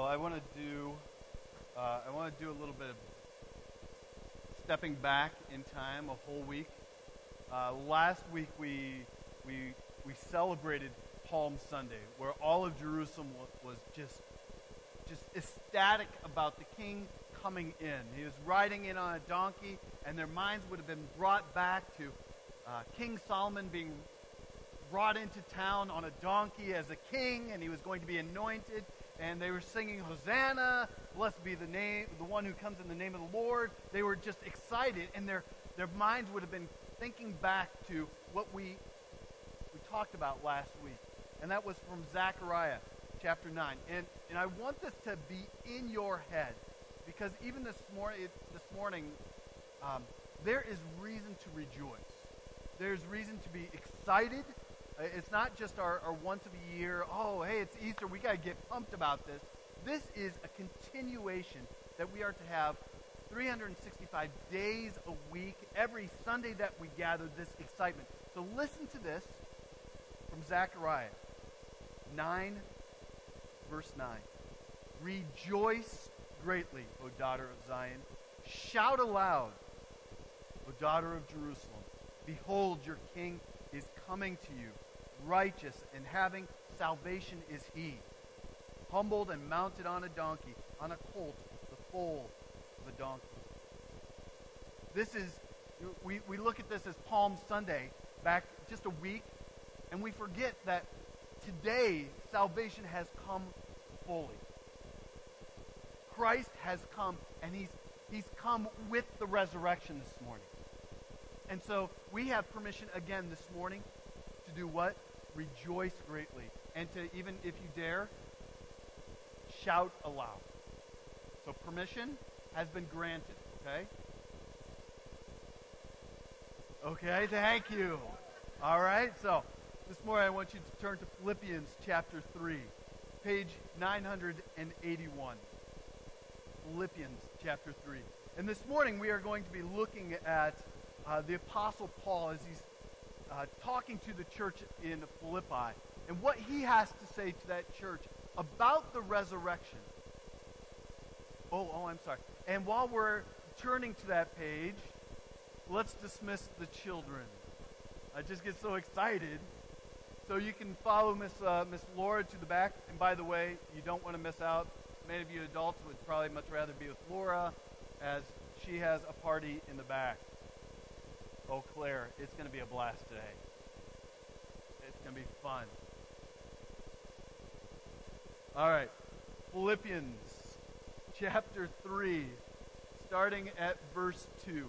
Well, I want to do uh, I want to do a little bit of stepping back in time, a whole week. Uh, last week we we we celebrated Palm Sunday, where all of Jerusalem was, just just ecstatic about the King coming in. He was riding in on a donkey, and their minds would have been brought back to uh, King Solomon being brought into town on a donkey as a king, and he was going to be anointed. And they were singing Hosanna, blessed be the name, the one who comes in the name of the Lord. They were just excited, and their their minds would have been thinking back to what we we talked about last week, and that was from Zechariah chapter nine. And and I want this to be in your head because even this morning, this morning, um, there is reason to rejoice. There's reason to be excited Uh, it's not just our, our once of a year, oh, hey, it's Easter, we got to get pumped about this. This is a continuation that we are to have 365 days a week, every Sunday that we gather, this excitement. So listen to this from Zechariah 9, verse 9. Rejoice greatly, O daughter of Zion. Shout aloud, O daughter of Jerusalem. Behold, your king is coming to you righteous, and having salvation is he. Humbled and mounted on a donkey, on a colt, the foal of a donkey. This is, we, we look at this as Palm Sunday, back just a week, and we forget that today salvation has come fully. Christ has come, and he's, he's come with the resurrection this morning. And so we have permission again this morning to do what? Rejoice greatly. And to even, if you dare, shout aloud. So permission has been granted, okay? Okay, thank you. All right, so this morning I want you to turn to Philippians chapter 3, page 981. Philippians chapter 3. And this morning we are going to be looking at uh, the Apostle Paul as he's uh, talking to the church in Philippi and what he has to say to that church about the resurrection. Oh, oh, I'm sorry. And while we're turning to that page, let's dismiss the children. I just get so excited. So you can follow Miss uh, Miss Laura to the back. And by the way, you don't want to miss out. Many of you adults would probably much rather be with Laura, as she has a party in the back. Oh, Claire, it's going to be a blast today. It's going to be fun. All right. Philippians chapter 3, starting at verse 2.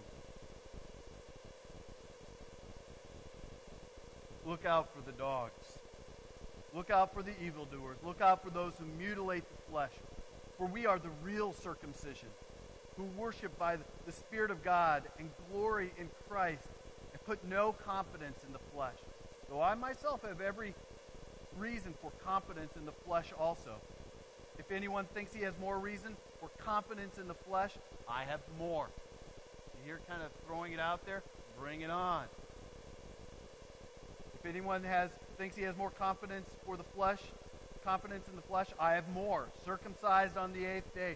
Look out for the dogs. Look out for the evildoers. Look out for those who mutilate the flesh. For we are the real circumcision who worship by the Spirit of God and glory in Christ and put no confidence in the flesh. Though I myself have every reason for confidence in the flesh also. If anyone thinks he has more reason for confidence in the flesh, I have more. You hear kind of throwing it out there? Bring it on. If anyone has thinks he has more confidence for the flesh, confidence in the flesh, I have more. Circumcised on the eighth day,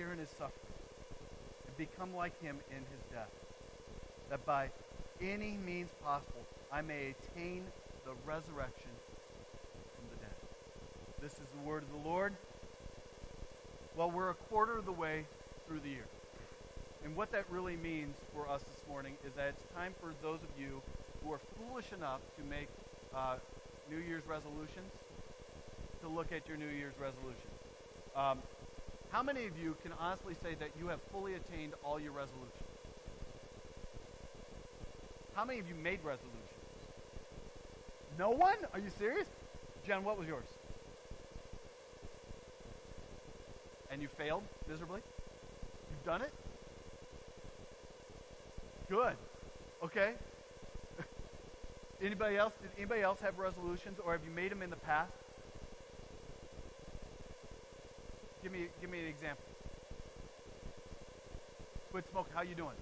share in his suffering and become like him in his death, that by any means possible I may attain the resurrection from the dead. This is the word of the Lord. Well, we're a quarter of the way through the year. And what that really means for us this morning is that it's time for those of you who are foolish enough to make uh, New Year's resolutions to look at your New Year's resolutions. Um, how many of you can honestly say that you have fully attained all your resolutions? How many of you made resolutions? No one? Are you serious? Jen, what was yours? And you failed miserably? You've done it? Good. Okay. anybody else? Did anybody else have resolutions, or have you made them in the past? Give me, give me an example. Quit smoking. How you doing?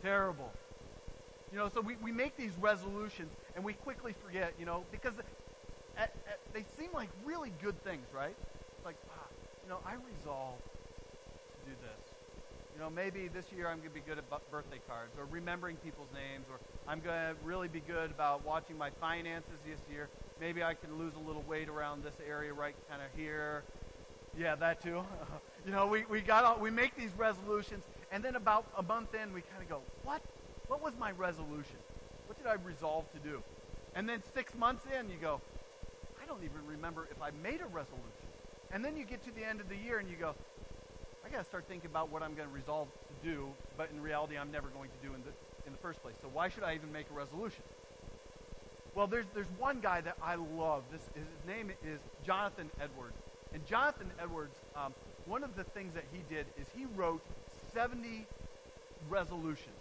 Terrible. You know, so we, we make these resolutions and we quickly forget, you know, because at, at, they seem like really good things, right? Like, ah, you know, I resolve to do this. You know, maybe this year I'm going to be good at birthday cards or remembering people's names, or I'm going to really be good about watching my finances this year. Maybe I can lose a little weight around this area right kind of here. Yeah, that too. you know, we, we got all, we make these resolutions, and then about a month in, we kind of go, what? What was my resolution? What did I resolve to do? And then six months in, you go, I don't even remember if I made a resolution. And then you get to the end of the year and you go, I got to start thinking about what I'm going to resolve to do, but in reality, I'm never going to do in the, in the first place. So why should I even make a resolution? Well, there's, there's one guy that I love. This, his name is Jonathan Edwards. And Jonathan Edwards, um, one of the things that he did is he wrote 70 resolutions.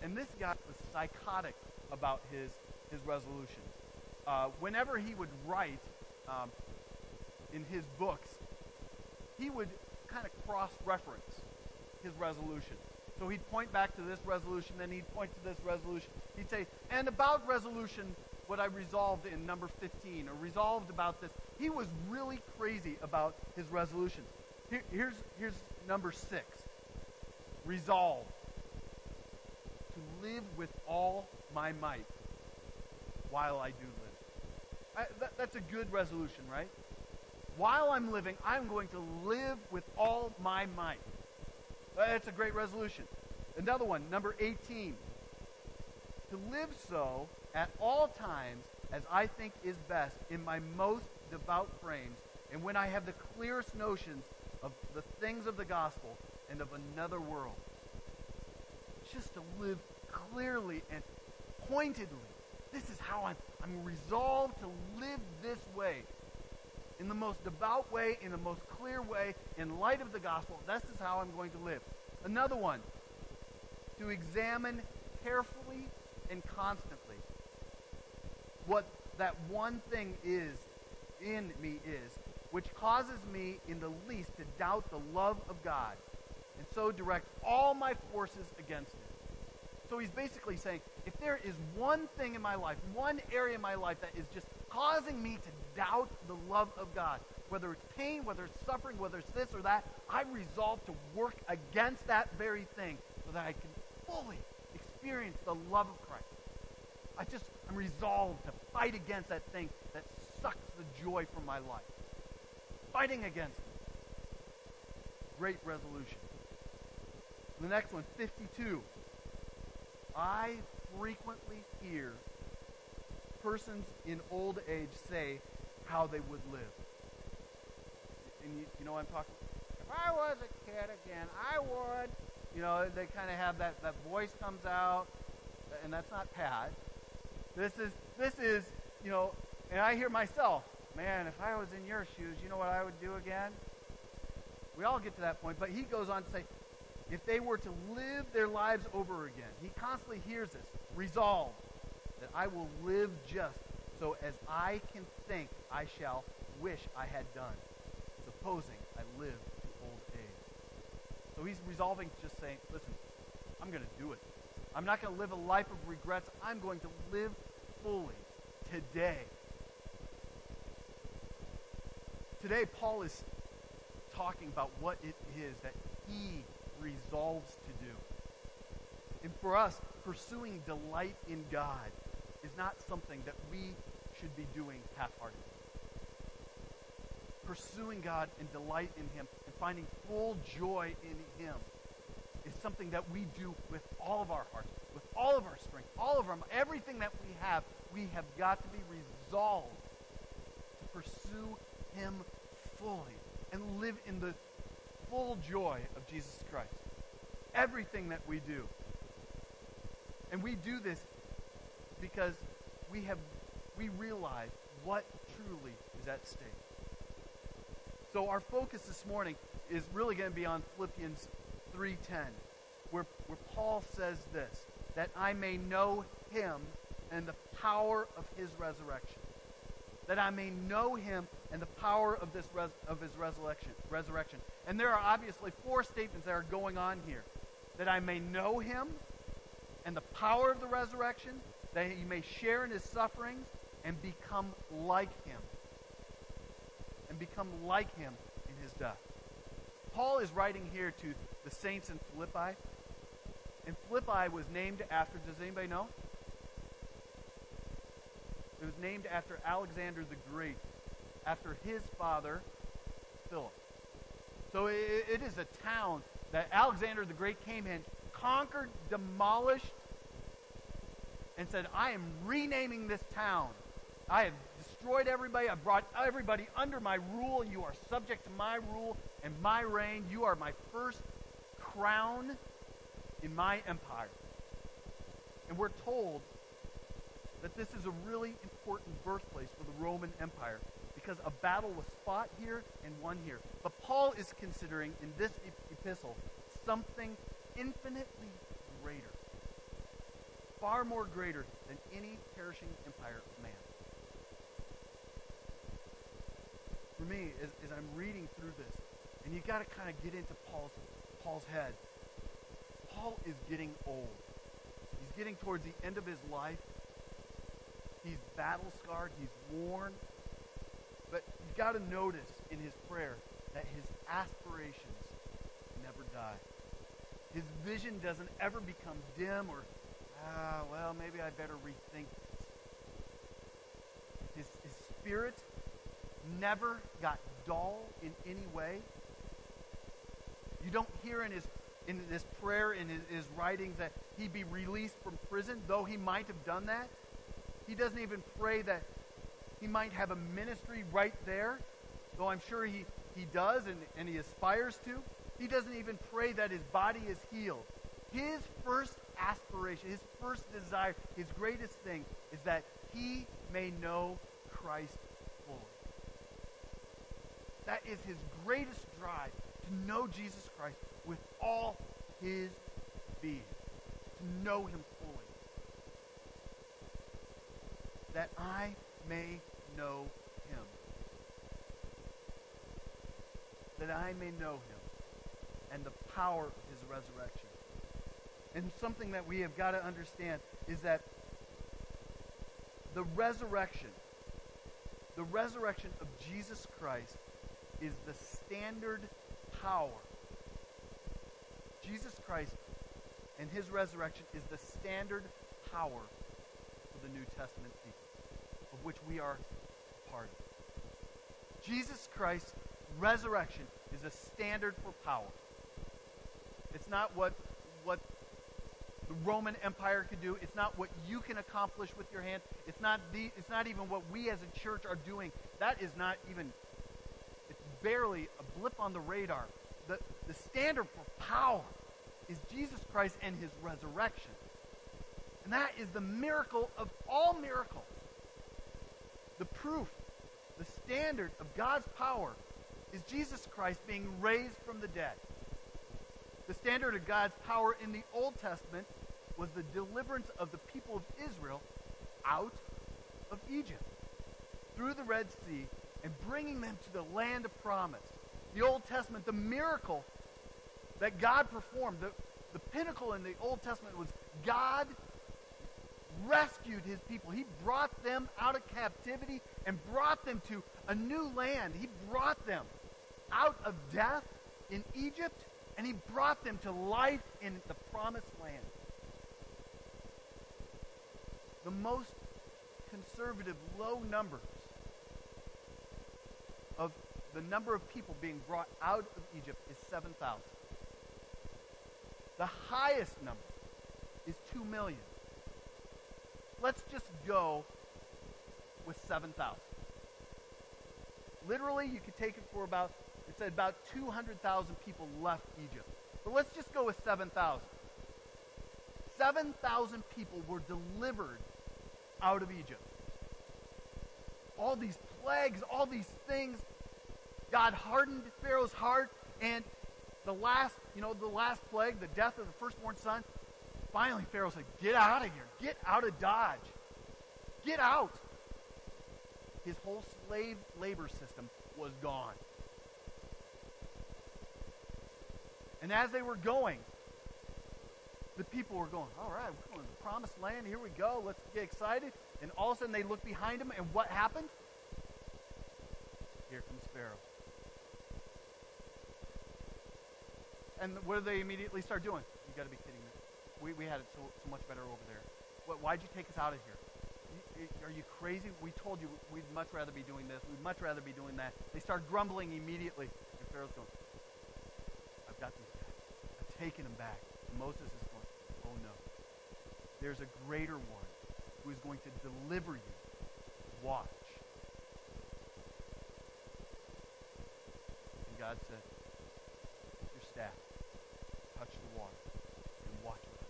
And this guy was psychotic about his, his resolutions. Uh, whenever he would write um, in his books, he would kind of cross-reference his resolution. So he'd point back to this resolution, then he'd point to this resolution. He'd say, and about resolution, what I resolved in number 15, or resolved about this. He was really crazy about his resolutions. Here, here's, here's number six. Resolve to live with all my might while I do live. I, that, that's a good resolution, right? While I'm living, I'm going to live with all my might. That's a great resolution. Another one, number 18. To live so at all times as I think is best in my most devout frames and when I have the clearest notions of the things of the gospel and of another world. Just to live clearly and pointedly. This is how I'm, I'm resolved to live this way. In the most devout way, in the most clear way, in light of the gospel. This is how I'm going to live. Another one, to examine carefully and constantly what that one thing is in me is, which causes me in the least to doubt the love of God, and so direct all my forces against it. So he's basically saying, if there is one thing in my life, one area in my life that is just causing me to doubt the love of God, whether it's pain, whether it's suffering, whether it's this or that, I resolve to work against that very thing so that I can fully experience the love of Christ. I just, I'm resolved to fight against that thing that sucks the joy from my life. Fighting against it. Great resolution. The next one, 52. I frequently hear persons in old age say how they would live. And you, you know what I'm talking If I was a kid again, I would. You know, they kind of have that, that voice comes out, and that's not Pat. This is, this is, you know, and I hear myself, man, if I was in your shoes, you know what I would do again? We all get to that point, but he goes on to say, if they were to live their lives over again. He constantly hears this. Resolve that I will live just so as I can think I shall wish I had done, supposing I live. So he's resolving to just saying, listen, I'm going to do it. I'm not going to live a life of regrets. I'm going to live fully today. Today, Paul is talking about what it is that he resolves to do. And for us, pursuing delight in God is not something that we should be doing half-heartedly. pursuing God and delight in Him finding full joy in Him is something that we do with all of our hearts, with all of our strength, all of our everything that we have. We have got to be resolved to pursue Him fully and live in the full joy of Jesus Christ. Everything that we do. And we do this because we have we realize what truly is at stake. So our focus this morning is really going to be on Philippians 3:10, where, where Paul says this, that I may know him and the power of his resurrection. That I may know him and the power of this res, of his resurrection resurrection. And there are obviously four statements that are going on here. That I may know him and the power of the resurrection, that he may share in his sufferings and become like him. And become like him in his death. Paul is writing here to the saints in Philippi. And Philippi was named after, does anybody know? It was named after Alexander the Great, after his father, Philip. So it, it is a town that Alexander the Great came in, conquered, demolished, and said, I am renaming this town. I have destroyed everybody. I've brought everybody under my rule. You are subject to my rule and my reign. You are my first crown in my empire. And we're told that this is a really important birthplace for the Roman Empire because a battle was fought here and won here. But Paul is considering in this epistle something infinitely greater, far more greater than any perishing empire of man. For me, as, as I'm reading through this, and you got to kind of get into Paul's Paul's head. Paul is getting old. He's getting towards the end of his life. He's battle scarred. He's worn. But you got to notice in his prayer that his aspirations never die. His vision doesn't ever become dim or, ah, well, maybe I better rethink this. His, his spirit never got dull in any way. You don't hear in his in this prayer in his, his writings that he be released from prison, though he might have done that. He doesn't even pray that he might have a ministry right there, though I'm sure he, he does and, and he aspires to. He doesn't even pray that his body is healed. His first aspiration, his first desire, his greatest thing is that he may know Christ fully. That is his greatest drive to know Jesus Christ with all his being, to know him fully. That I may know him. That I may know him and the power of his resurrection. And something that we have got to understand is that the resurrection, the resurrection of Jesus Christ is the standard power. Jesus Christ and his resurrection is the standard power for the New Testament people, of which we are part of. Jesus Christ's resurrection is a standard for power. It's not what what the Roman Empire could do. It's not what you can accomplish with your hands. It's not the it's not even what we as a church are doing. That is not even barely a blip on the radar. The, the standard for power is Jesus Christ and his resurrection. And that is the miracle of all miracles. The proof, the standard of God's power is Jesus Christ being raised from the dead. The standard of God's power in the Old Testament was the deliverance of the people of Israel out of Egypt through the Red Sea and bringing them to the land of promise. The Old Testament, the miracle that God performed, the, the pinnacle in the Old Testament was God rescued his people. He brought them out of captivity and brought them to a new land. He brought them out of death in Egypt and he brought them to life in the promised land. The most conservative, low numbers of the number of people being brought out of Egypt is 7,000. The highest number is 2 million. Let's just go with 7,000. Literally, you could take it for about, it said about 200,000 people left Egypt. But let's just go with 7,000. 7,000 people were delivered out of Egypt. All these plagues, all these things. God hardened Pharaoh's heart, and the last, you know, the last plague, the death of the firstborn son, finally Pharaoh said, Get out of here. Get out of Dodge. Get out. His whole slave labor system was gone. And as they were going, the people were going, all right, we're going to the promised land. Here we go. Let's get excited. And all of a sudden they look behind them, and what happened? Pharaoh. And what do they immediately start doing? You got to be kidding me. We, we had it so, so much better over there. What, why'd you take us out of here? are you crazy? We told you we'd much rather be doing this. We'd much rather be doing that. They start grumbling immediately. And Pharaoh's going, I've got these guys. I've taken them back. And Moses is going, oh no. There's a greater one who is going to deliver you. Watch. God said, your staff, touch the water, and watch what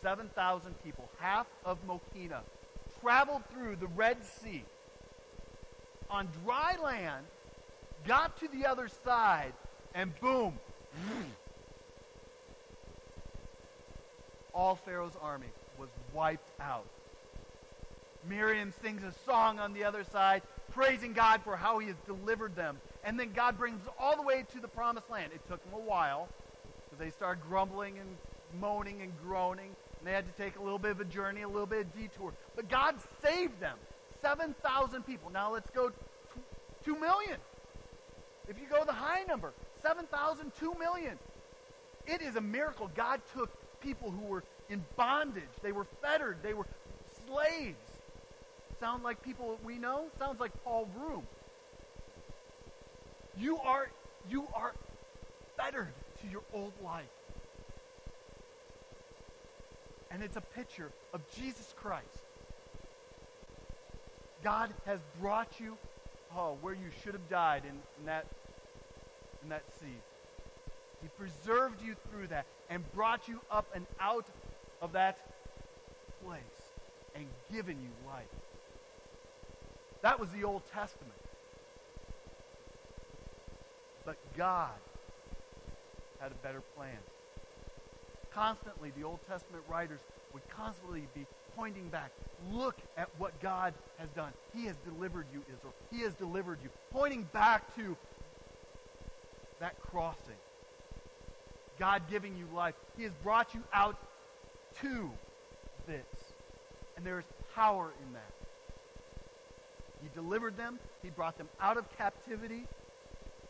7,000 people, half of Mokina, traveled through the Red Sea. On dry land, got to the other side, and boom, all Pharaoh's army was wiped out. Miriam sings a song on the other side, praising God for how he has delivered them. And then God brings all the way to the promised land. It took them a while because they started grumbling and moaning and groaning. And they had to take a little bit of a journey, a little bit of detour. But God saved them. 7,000 people. Now let's go 2 million. If you go the high number, 7,000, 2 million. It is a miracle. God took people who were in bondage. They were fettered. They were slaves. Sound like people we know? Sounds like Paul Broom. You are you are fettered to your old life. And it's a picture of Jesus Christ. God has brought you oh, where you should have died in, in that in that sea. He preserved you through that and brought you up and out of that place and given you life. That was the Old Testament. But God had a better plan. Constantly, the Old Testament writers would constantly be pointing back. Look at what God has done. He has delivered you, Israel. He has delivered you. Pointing back to that crossing. God giving you life. He has brought you out to this. And there is power in that. He delivered them. He brought them out of captivity.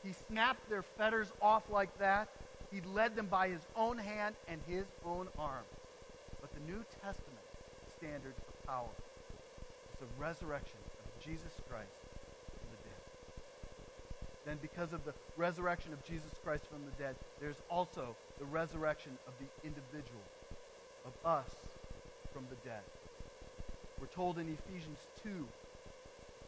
He snapped their fetters off like that. He led them by his own hand and his own arm. But the New Testament standard of power is the resurrection of Jesus Christ from the dead. then because of the resurrection of Jesus Christ from the dead, there's also the resurrection of the individual, of us from the dead. We're told in Ephesians 2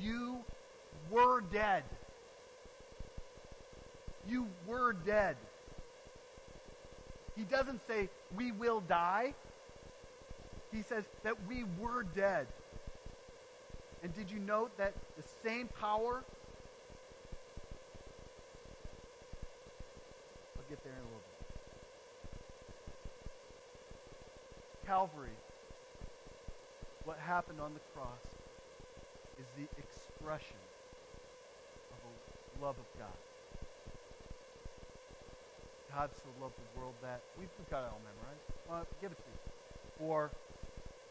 You were dead. You were dead. He doesn't say, we will die. He says that we were dead. And did you note that the same power? I'll get there in a little bit. Calvary, what happened on the cross is the expression of the love of God. God so loved the world that we've got it all memorized. Uh, give it to me. For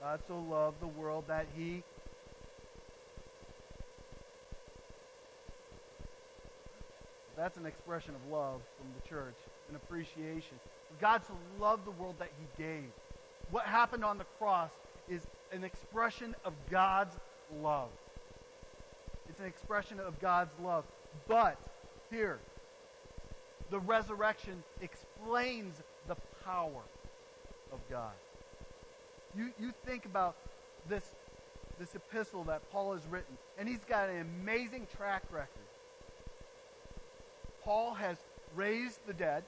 God so loved the world that He That's an expression of love from the church, an appreciation. God so loved the world that He gave. What happened on the cross is an expression of God's love. It's an expression of God's love. But here, the resurrection explains the power of God. You, you think about this, this epistle that Paul has written, and he's got an amazing track record. Paul has raised the dead.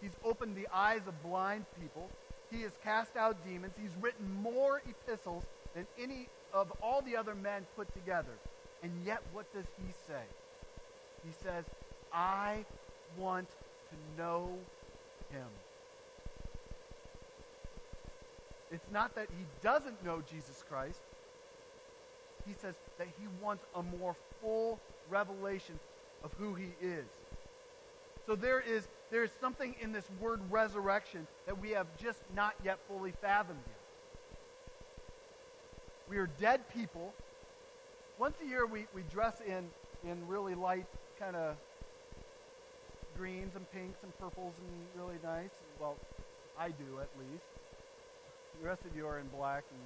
He's opened the eyes of blind people. He has cast out demons. He's written more epistles than any of all the other men put together. And yet, what does he say? He says, I want to know him. It's not that he doesn't know Jesus Christ. He says that he wants a more full revelation of who he is. So there is there is something in this word resurrection that we have just not yet fully fathomed yet. We are dead people. Once a year we, we dress in in really light kind of greens and pinks and purples and really nice. Well, I do at least. The rest of you are in black and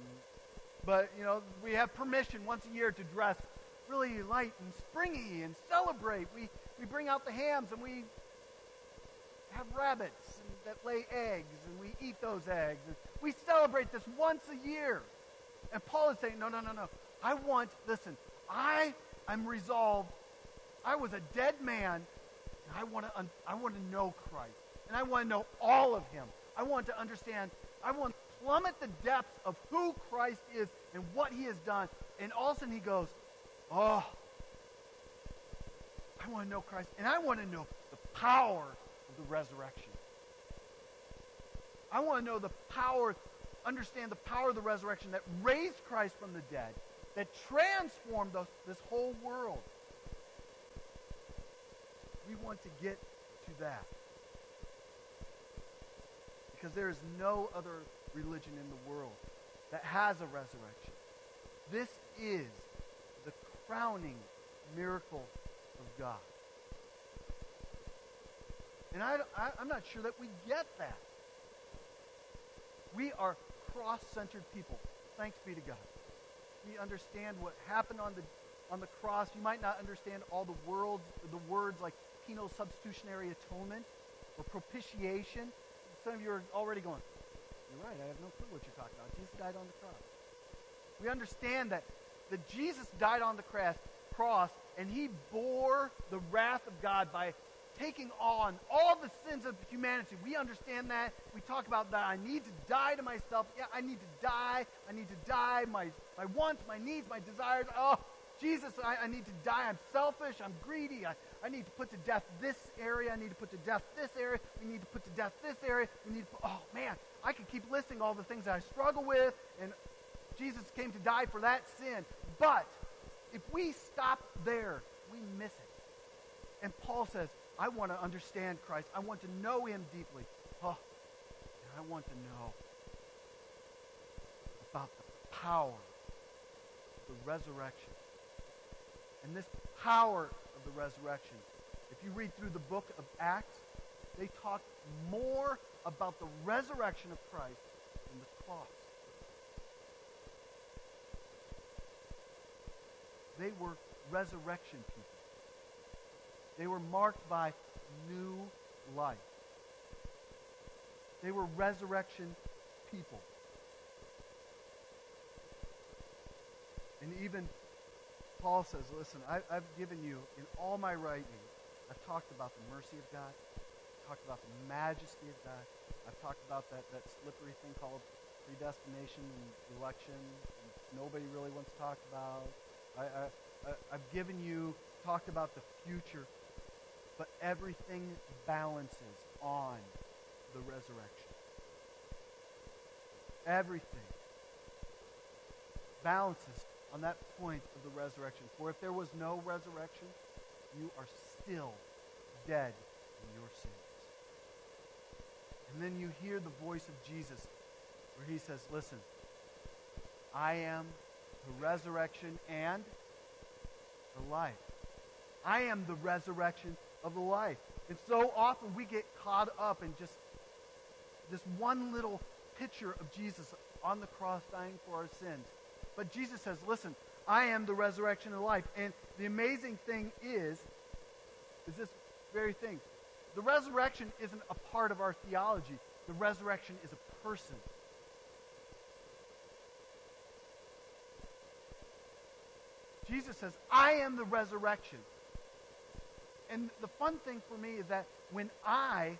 but you know, we have permission once a year to dress really light and springy and celebrate. We we bring out the hams and we have rabbits that lay eggs, and we eat those eggs. And we celebrate this once a year. And Paul is saying, no, no, no, no. I want, listen, I am resolved. I was a dead man, and I want to, I want to know Christ. And I want to know all of him. I want to understand, I want to plummet the depths of who Christ is and what he has done. And all of a sudden he goes, oh, I want to know Christ. And I want to know the power of the resurrection. I want to know the power, understand the power of the resurrection that raised Christ from the dead, that transformed this whole world. We want to get to that. Because there is no other religion in the world that has a resurrection. This is the crowning miracle of God. And I, I'm not sure that we get that. We are cross centered people. Thanks be to God. We understand what happened on the, on the cross. You might not understand all the, words, the words like penal substitutionary atonement or propitiation. Some of you are already going, You're right, I have no clue what you're talking about. Jesus died on the cross. We understand that, that Jesus died on the cross, cross and he bore the wrath of God by taking on all the sins of humanity. We understand that. We talk about that. I need to die to myself. Yeah, I need to die. I need to die. My, my wants, my needs, my desires. Oh, Jesus, I, I need to die. I'm selfish. I'm greedy. I, I need to put to death this area. I need to put to death this area. We need to put to death this area. We need to put, oh, man, I could keep listing all the things that I struggle with. And Jesus came to die for that sin. But if we stop there, we miss it. And Paul says, I want to understand Christ. I want to know him deeply. Oh, I want to know about the power of the resurrection. And this power of the resurrection, if you read through the book of Acts, they talk more about the resurrection of Christ than the cross. They were resurrection people. They were marked by new life. They were resurrection people. And even Paul says, listen, I, have given you in all my writing, I've talked about the mercy of God, I've talked about the majesty of God, I've talked about that, that slippery thing called predestination and election, and nobody really wants to talk about. I, I, I've given you, talked about the future but everything balances on the resurrection. Everything balances on that point of the resurrection. For if there was no resurrection, you are still dead in your sins. And then you hear the voice of Jesus where he says, Listen, I am the resurrection and the life. I am the resurrection of the life. And so often we get caught up in just this one little picture of Jesus on the cross dying for our sins. But Jesus says, listen, I am the resurrection and life. And the amazing thing is, is this very thing. The resurrection isn't a part of our theology. The resurrection is a person. Jesus says, I am the resurrection. And the fun thing for me is that when I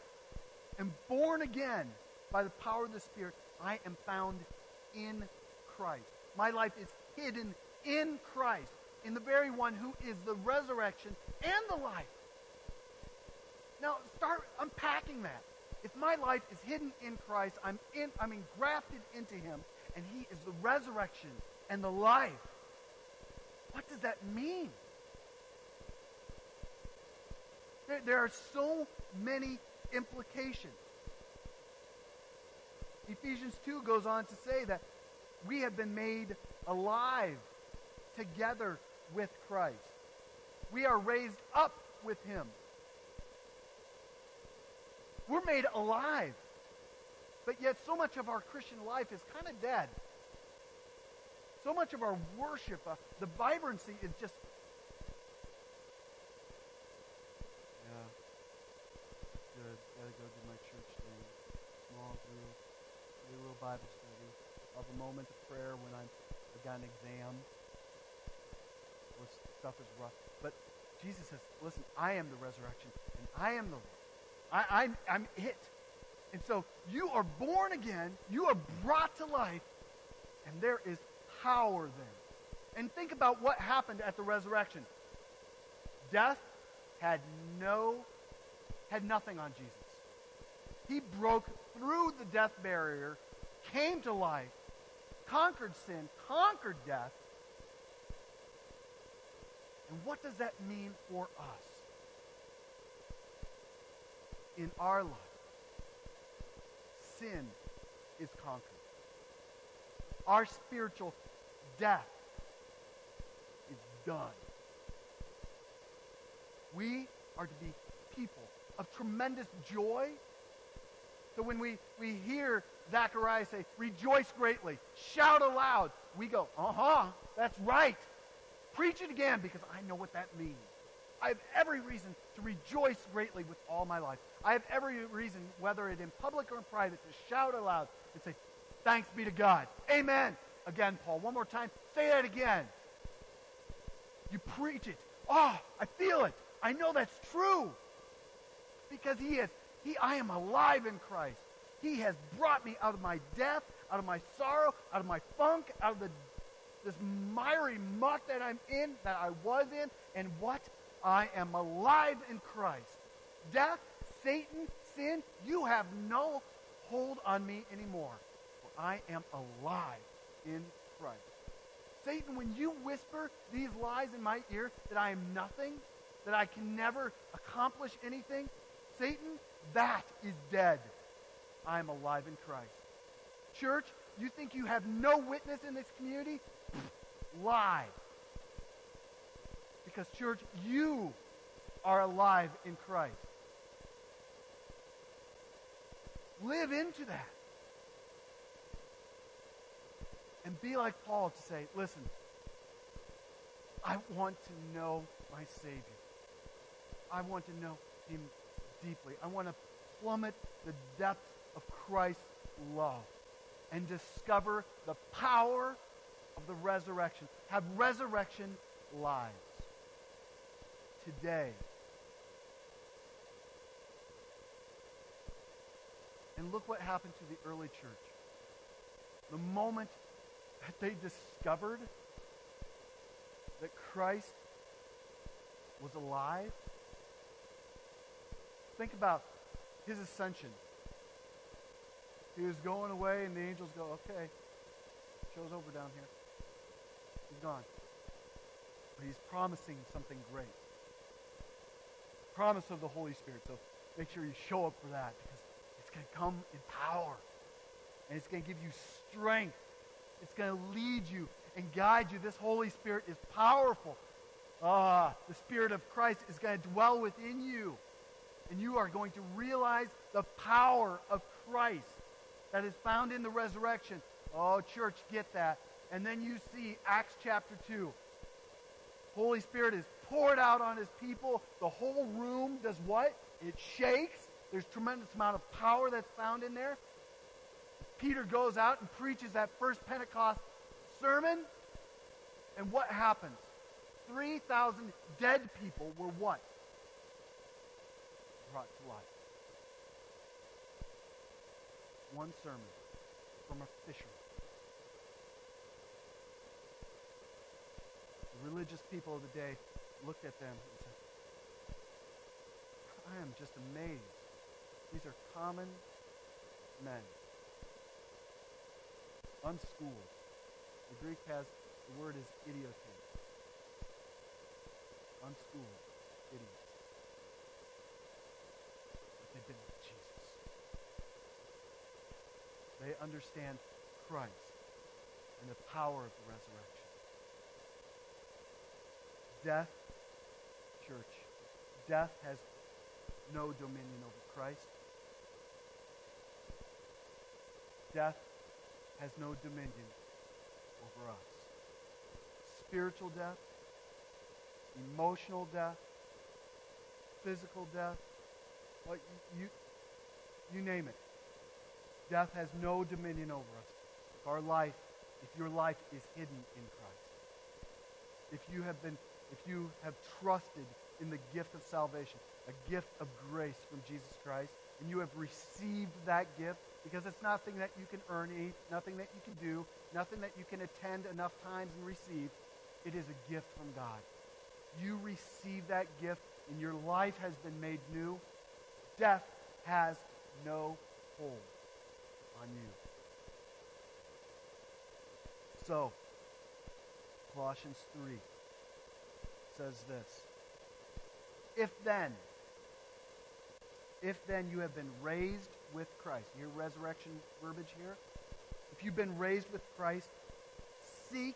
am born again by the power of the Spirit, I am found in Christ. My life is hidden in Christ, in the very one who is the resurrection and the life. Now, start unpacking that. If my life is hidden in Christ, I'm, in, I'm engrafted into him, and he is the resurrection and the life. What does that mean? There, there are so many implications. Ephesians 2 goes on to say that we have been made alive together with Christ. We are raised up with him. We're made alive. But yet, so much of our Christian life is kind of dead. So much of our worship, uh, the vibrancy is just. Yeah. Good. Gotta go to my church thing. Small group. Bible study. Of a moment of prayer when I'm, I've got an exam. Or stuff is rough. But Jesus says, listen, I am the resurrection, and I am the Lord. I, I, I'm it. And so you are born again, you are brought to life, and there is power then. And think about what happened at the resurrection. Death had no, had nothing on Jesus. He broke through the death barrier, came to life, conquered sin, conquered death. And what does that mean for us? in our life, sin is conquered. Our spiritual death is done. We are to be people of tremendous joy. So when we, we hear Zechariah say, rejoice greatly, shout aloud, we go, uh-huh, that's right. Preach it again because I know what that means. I have every reason to rejoice greatly with all my life. I have every reason, whether it in public or in private, to shout aloud and say, Thanks be to God. Amen. Again, Paul, one more time. Say that again. You preach it. Oh, I feel it. I know that's true. Because he is, he, I am alive in Christ. He has brought me out of my death, out of my sorrow, out of my funk, out of the, this miry muck that I'm in, that I was in. And what? I am alive in Christ. Death, Satan, sin, you have no hold on me anymore. For I am alive in Christ. Satan, when you whisper these lies in my ear that I am nothing, that I can never accomplish anything, Satan, that is dead. I am alive in Christ. Church, you think you have no witness in this community? Lie. Because, church, you are alive in Christ. Live into that. And be like Paul to say, listen, I want to know my Savior. I want to know Him deeply. I want to plummet the depths of Christ's love and discover the power of the resurrection. Have resurrection lives today. And look what happened to the early church. The moment that they discovered that Christ was alive, think about his ascension. He was going away, and the angels go, okay, show's over down here. He's gone. But he's promising something great. Promise of the Holy Spirit. So make sure you show up for that because it's going to come in power. And it's going to give you strength. It's going to lead you and guide you. This Holy Spirit is powerful. Ah, the Spirit of Christ is going to dwell within you. And you are going to realize the power of Christ that is found in the resurrection. Oh, church, get that. And then you see Acts chapter 2. Holy Spirit is poured out on his people. The whole room does what? It shakes. There's tremendous amount of power that's found in there. Peter goes out and preaches that first Pentecost sermon. And what happens? 3,000 dead people were what? Brought to life. One sermon from a fisherman. The religious people of the day looked at them and said, I am just amazed. These are common men unschooled. The Greek has, the word is idiotes. Unschooled idiots. But they've been with Jesus. They understand Christ and the power of the resurrection. Death, church, death has no dominion over Christ. Death has no dominion over us. Spiritual death, emotional death, physical death, you, you, you name it. Death has no dominion over us. If our life, if your life is hidden in Christ, if you have been, if you have trusted in the gift of salvation, a gift of grace from Jesus Christ, and you have received that gift, because it's nothing that you can earn, nothing that you can do, nothing that you can attend enough times and receive. It is a gift from God. You receive that gift, and your life has been made new. Death has no hold on you. So, Colossians 3 says this If then, if then you have been raised with Christ, your resurrection verbiage here. If you've been raised with Christ, seek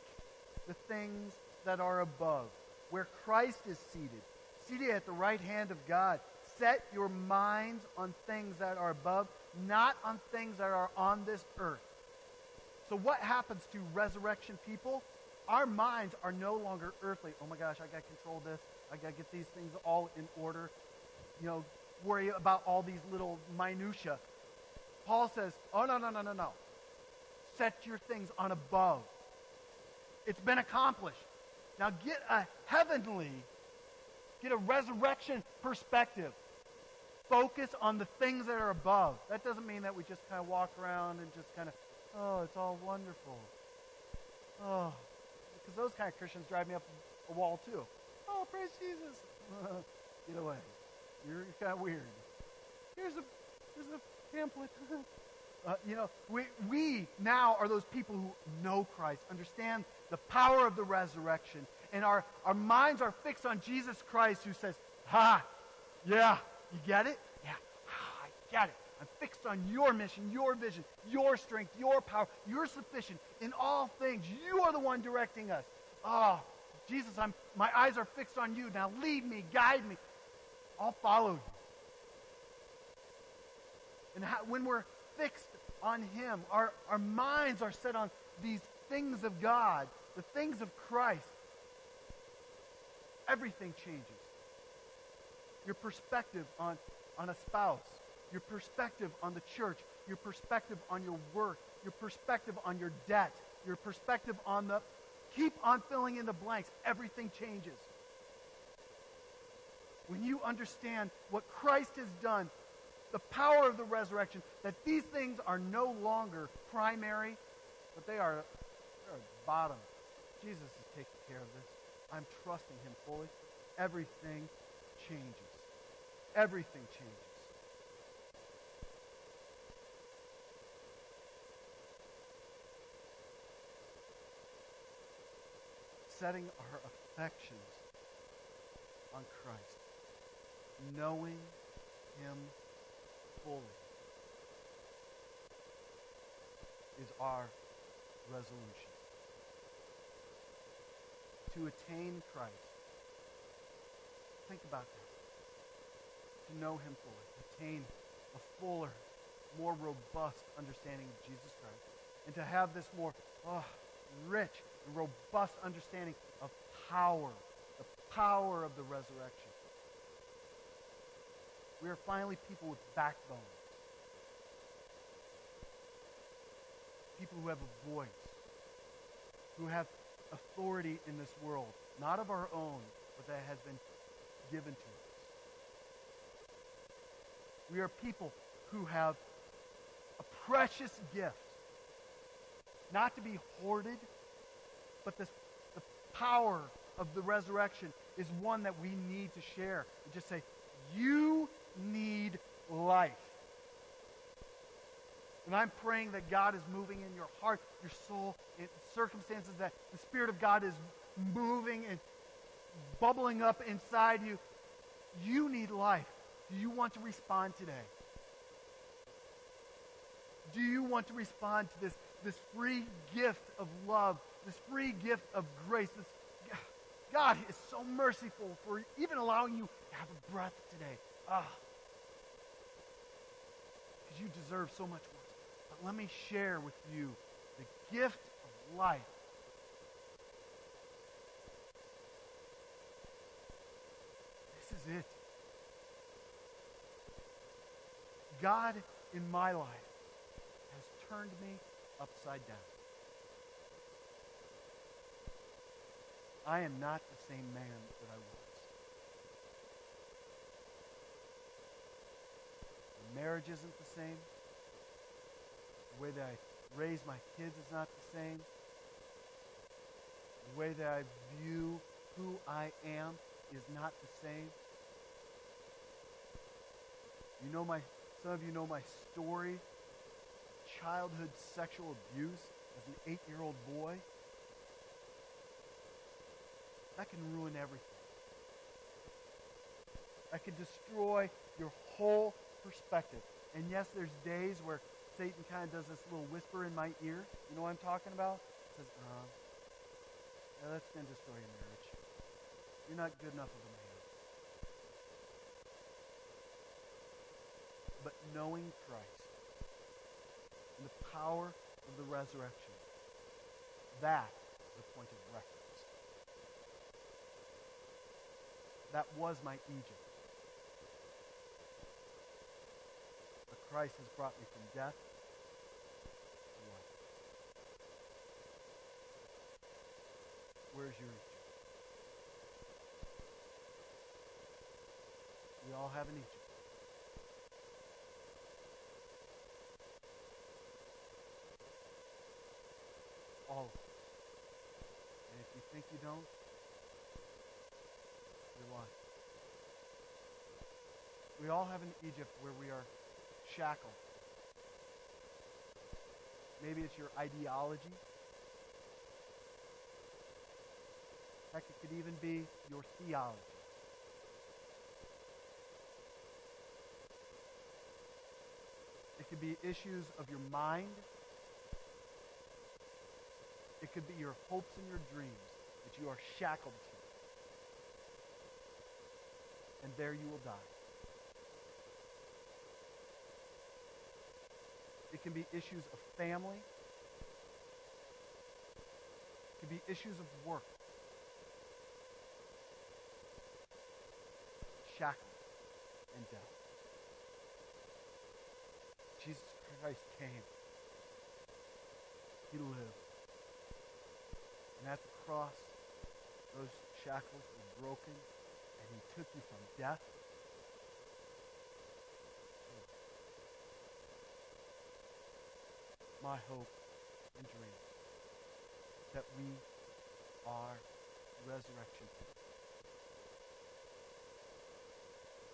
the things that are above, where Christ is seated, seated at the right hand of God. Set your minds on things that are above, not on things that are on this earth. So, what happens to resurrection people? Our minds are no longer earthly. Oh my gosh, I got to control this. I got to get these things all in order. You know, worry about all these little minutia. Paul says, oh, no, no, no, no, no. Set your things on above. It's been accomplished. Now get a heavenly, get a resurrection perspective. Focus on the things that are above. That doesn't mean that we just kind of walk around and just kind of, oh, it's all wonderful. Oh, because those kind of Christians drive me up a wall too. Oh, praise Jesus. Get away. You're kind of weird. Here's a, here's a pamphlet. uh, you know, we, we now are those people who know Christ, understand the power of the resurrection, and our, our minds are fixed on Jesus Christ who says, Ha, yeah, you get it? Yeah, ah, I get it. I'm fixed on your mission, your vision, your strength, your power. You're sufficient in all things. You are the one directing us. Oh, Jesus, I'm, my eyes are fixed on you. Now lead me, guide me. I'll follow you. And how, when we're fixed on Him, our, our minds are set on these things of God, the things of Christ, everything changes. Your perspective on, on a spouse, your perspective on the church, your perspective on your work, your perspective on your debt, your perspective on the. Keep on filling in the blanks. Everything changes when you understand what Christ has done, the power of the resurrection, that these things are no longer primary, but they are, they're bottom. Jesus is taking care of this. I'm trusting him fully. Everything changes. Everything changes. setting our affections on Christ, knowing Him fully is our resolution. To attain Christ. Think about that. To know Him fully. Attain a fuller, more robust understanding of Jesus Christ. And to have this more oh, rich and robust understanding of power, the power of the resurrection. We are finally people with backbone. People who have a voice, who have authority in this world, not of our own, but that has been given to us. We are people who have a precious gift, not to be hoarded, but this, the power of the resurrection is one that we need to share. And just say, you need life. And I'm praying that God is moving in your heart, your soul, in circumstances that the Spirit of God is moving and bubbling up inside you. You need life. Do you want to respond today? Do you want to respond to this, this free gift of love, this free gift of grace? This, God is so merciful for even allowing you to have a breath today. Ah. Because you deserve so much worse. But let me share with you the gift of life. This is it. God in my life has turned me upside down. I am not the same man that I was. The marriage isn't the same. The way that I raise my kids is not the same. The way that I view who I am is not the same. You know my some of you know my story. Childhood sexual abuse as an eight-year-old boy. That can ruin everything. That can destroy your whole perspective. And yes, there's days where Satan kind of does this little whisper in my ear. You know what I'm talking about? It says, uh, yeah, that's going to destroy your marriage. You're not good enough of a man. But knowing Christ and the power of the resurrection, that is the point of reference. That was my Egypt. But Christ has brought me from death. Where's your Egypt? We all have an Egypt. All of us. And if you think you don't, you're lying. We all have an Egypt where we are shackled. Maybe it's your ideology. Heck, it could even be your theology. It could be issues of your mind. It could be your hopes and your dreams that you are shackled to. And there you will die. It can be issues of family. It can be issues of work. Shackled and death. Jesus Christ came. He lived. And at the cross, those shackles were broken, and he took you from death my hope and dream that we are resurrection.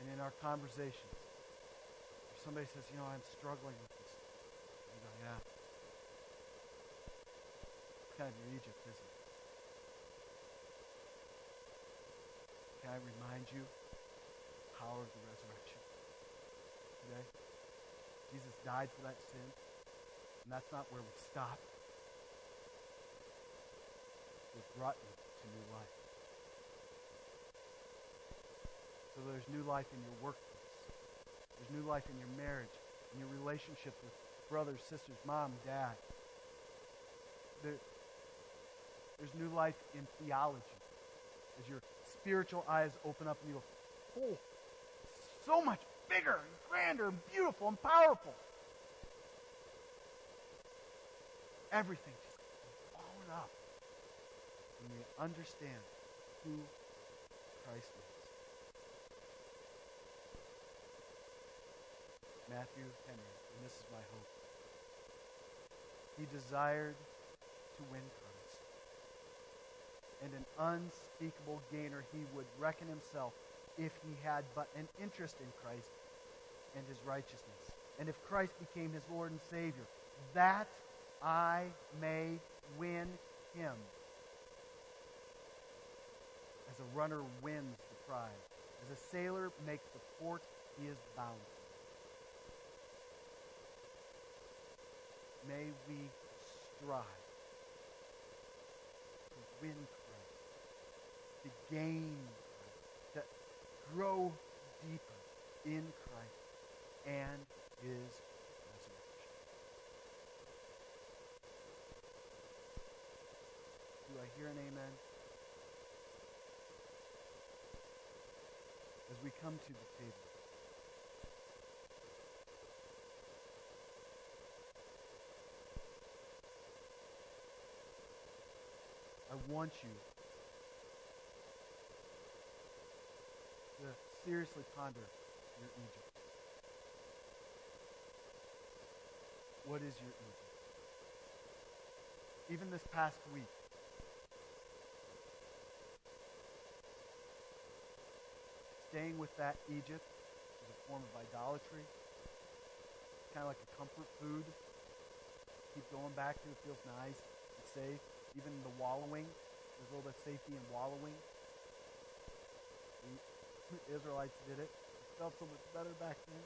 And in our conversations, if somebody says, you know, I'm struggling with this, you go, yeah. Kind of Egypt, isn't it? Can I remind you power of the resurrection today? Jesus died for that sin, and that's not where we stop. It brought you to new life. So there's new life in your workplace. There's new life in your marriage, in your relationship with brothers, sisters, mom, dad. There, there's new life in theology as your spiritual eyes open up and you go, oh, so much bigger and grander and beautiful and powerful. Everything just blown up when we understand who Christ is. Matthew Henry, and this is my hope. He desired to win Christ. And an unspeakable gainer he would reckon himself if he had but an interest in Christ and his righteousness. And if Christ became his Lord and Savior, that I may win him. As a runner wins the prize, as a sailor makes the port he is bound to. May we strive to win Christ, to gain Christ, to grow deeper in Christ and his resurrection. Do I hear an amen? As we come to the table, I want you to seriously ponder your Egypt. What is your Egypt? Even this past week, staying with that Egypt is a form of idolatry. It's kind of like a comfort food. Keep going back to it feels nice and safe. Even the wallowing, there's a little bit of safety in wallowing. Israelites did it. It felt so much better back then.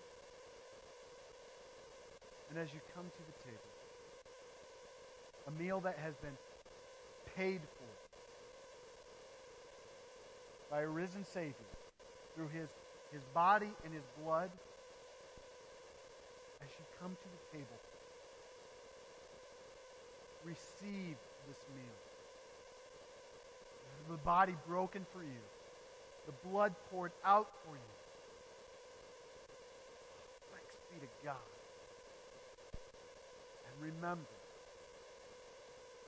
And as you come to the table, a meal that has been paid for by a risen Savior through his, his body and his blood, as you come to the table, receive this meal. The body broken for you, the blood poured out for you. Thanks be to God And remember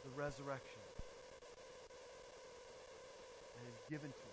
the resurrection that is given to